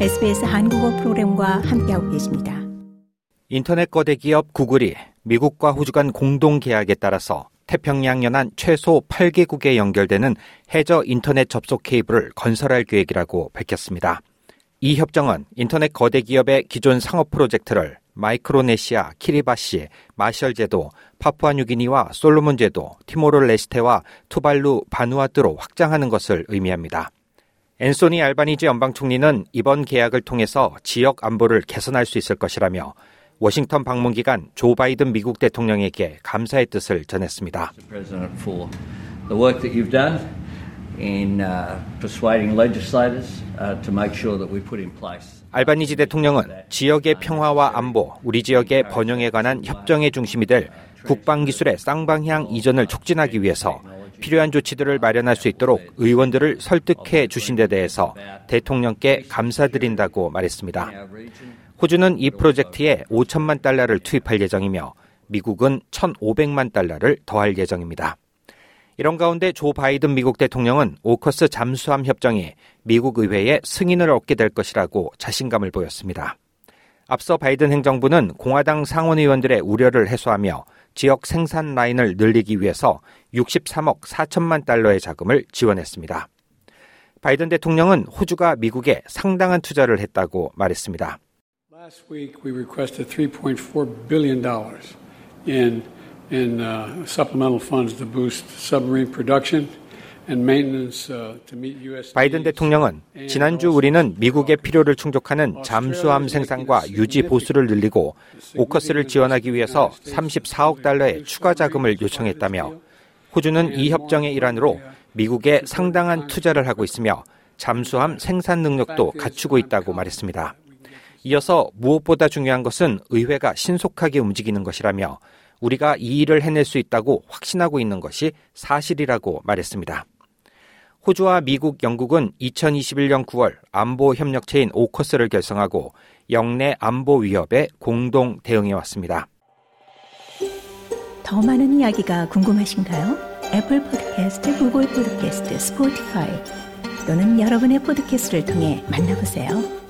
SBS 한국어 프로그램과 함께하고 계십니다. 인터넷 거대 기업 구글이 미국과 호주 간 공동 계약에 따라서 태평양 연안 최소 8개국에 연결되는 해저 인터넷 접속 케이블을 건설할 계획이라고 밝혔습니다. 이 협정은 인터넷 거대 기업의 기존 상업 프로젝트를 마이크로네시아, 키리바시, 마셜 제도, 파푸아뉴기니와 솔로몬 제도, 티모르레스테와 투발루, 바누아투로 확장하는 것을 의미합니다. 앤소니 알바니지 연방 총리는 이번 계약을 통해서 지역 안보를 개선할 수 있을 것이라며 워싱턴 방문 기간 조 바이든 미국 대통령에게 감사의 뜻을 전했습니다. uh, uh. 알바니지 대통령은 지역의 평화와 안보, 우리 지역의 번영에 관한 협정의 중심이 될 국방기술의 쌍방향 이전을 촉진하기 위해서 필요한 조치들을 마련할 수 있도록 의원들을 설득해 주신 데 대해서 대통령께 감사드린다고 말했습니다. 호주는 이 프로젝트에 5천만 달러를 투입할 예정이며 미국은 1,500만 달러를 더할 예정입니다. 이런 가운데 조 바이든 미국 대통령은 오커스 잠수함 협정이 미국 의회에 승인을 얻게 될 것이라고 자신감을 보였습니다. 앞서 바이든 행정부는 공화당 상원의원들의 우려를 해소하며 지역 생산 라인을 늘리기 위해서 63억 4천만 달러의 자금을 지원했습니다. 바이든 대통령은 호주가 미국에 상당한 투자를 했다고 말했습니다. Last week we requested 3.4 billion dollars in in uh, supplemental funds to boost submarine production. Uh, 바이든 대통령은 지난주 우리는 미국의 필요를 충족하는 잠수함 생산과 유지 보수를 늘리고 오커스를 지원하기 위해서 34억 달러의 추가 자금을 요청했다며 호주는 이 협정의 일환으로 미국에 상당한 투자를 하고 있으며 잠수함 생산 능력도 갖추고 있다고 말했습니다. 이어서 무엇보다 중요한 것은 의회가 신속하게 움직이는 것이라며 우리가 이 일을 해낼 수 있다고 확신하고 있는 것이 사실이라고 말했습니다. 호주와 미국, 영국은 2021년 9월 안보 협력체인 오커스를 결성하고 역내 안보 위협에 공동 대응해 왔습니다. 더 많은 이야기가 궁금하신가요? Apple Podcast, Google Podcast, Spotify 또는 여러분의 podcast를 통해 만나보세요.